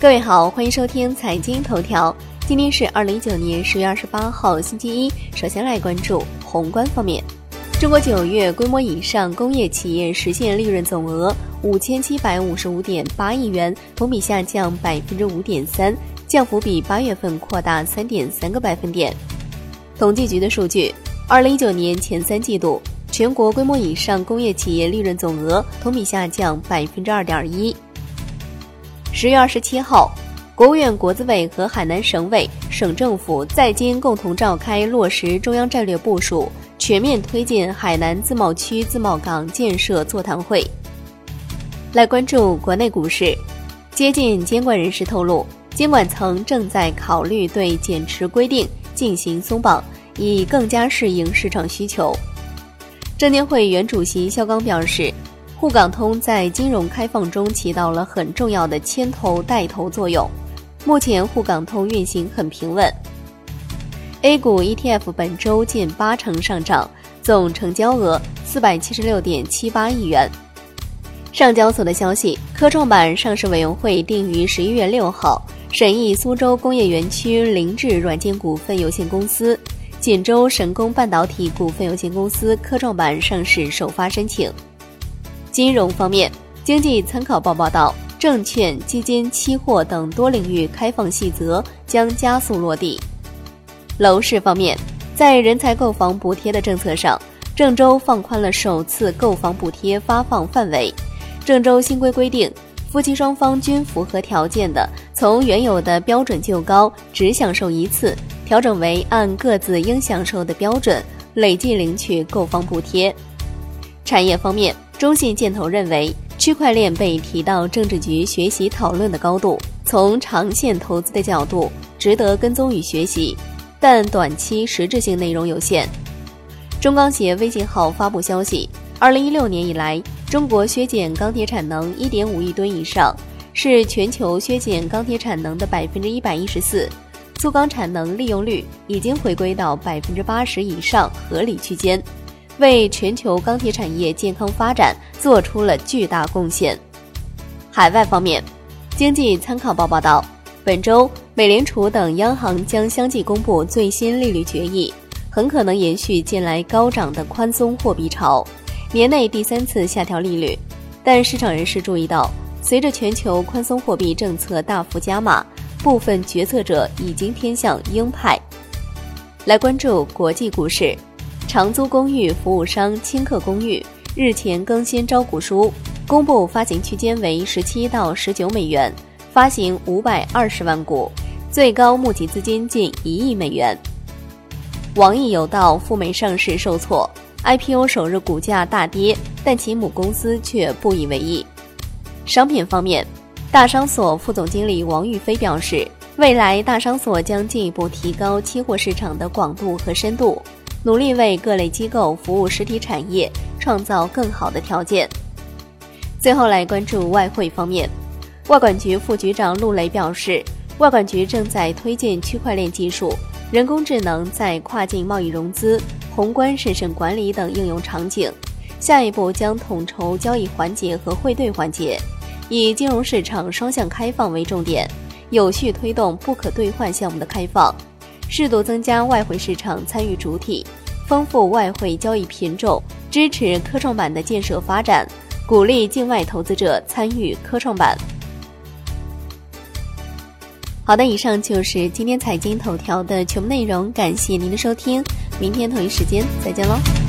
各位好，欢迎收听财经头条。今天是二零一九年十月二十八号，星期一。首先来关注宏观方面。中国九月规模以上工业企业实现利润总额五千七百五十五点八亿元，同比下降百分之五点三，降幅比八月份扩大三点三个百分点。统计局的数据，二零一九年前三季度。全国规模以上工业企业利润总额同比下降百分之二点一。十月二十七号，国务院国资委和海南省委、省政府在京共同召开落实中央战略部署、全面推进海南自贸区自贸港建设座谈会。来关注国内股市，接近监管人士透露，监管层正在考虑对减持规定进行松绑，以更加适应市场需求。证监会原主席肖钢表示，沪港通在金融开放中起到了很重要的牵头带头作用。目前沪港通运行很平稳。A 股 ETF 本周近八成上涨，总成交额四百七十六点七八亿元。上交所的消息，科创板上市委员会定于十一月六号审议苏州工业园区凌智软件股份有限公司。锦州神工半导体股份有限公司科创板上市首发申请。金融方面，经济参考报报道，证券、基金、期货等多领域开放细则将加速落地。楼市方面，在人才购房补贴的政策上，郑州放宽了首次购房补贴发放范围。郑州新规规定，夫妻双方均符合条件的，从原有的标准就高只享受一次。调整为按各自应享受的标准累计领取购房补贴。产业方面，中信建投认为，区块链被提到政治局学习讨论的高度，从长线投资的角度值得跟踪与学习，但短期实质性内容有限。中钢协微信号发布消息，二零一六年以来，中国削减钢铁产能一点五亿吨以上，是全球削减钢铁产能的百分之一百一十四。粗钢产能利用率已经回归到百分之八十以上合理区间，为全球钢铁产业健康发展做出了巨大贡献。海外方面，经济参考报报道，本周美联储等央行将相继公布最新利率决议，很可能延续近来高涨的宽松货币潮，年内第三次下调利率。但市场人士注意到，随着全球宽松货币政策大幅加码。部分决策者已经偏向鹰派。来关注国际股市，长租公寓服务商清客公寓日前更新招股书，公布发行区间为十七到十九美元，发行五百二十万股，最高募集资金近一亿美元。网易有道赴美上市受挫，IPO 首日股价大跌，但其母公司却不以为意。商品方面。大商所副总经理王玉飞表示，未来大商所将进一步提高期货市场的广度和深度，努力为各类机构服务实体产业创造更好的条件。最后来关注外汇方面，外管局副局长陆雷表示，外管局正在推进区块链技术、人工智能在跨境贸易融资、宏观审慎管理等应用场景，下一步将统筹交易环节和汇兑环节。以金融市场双向开放为重点，有序推动不可兑换项目的开放，适度增加外汇市场参与主体，丰富外汇交易品种，支持科创板的建设发展，鼓励境外投资者参与科创板。好的，以上就是今天财经头条的全部内容，感谢您的收听，明天同一时间再见喽。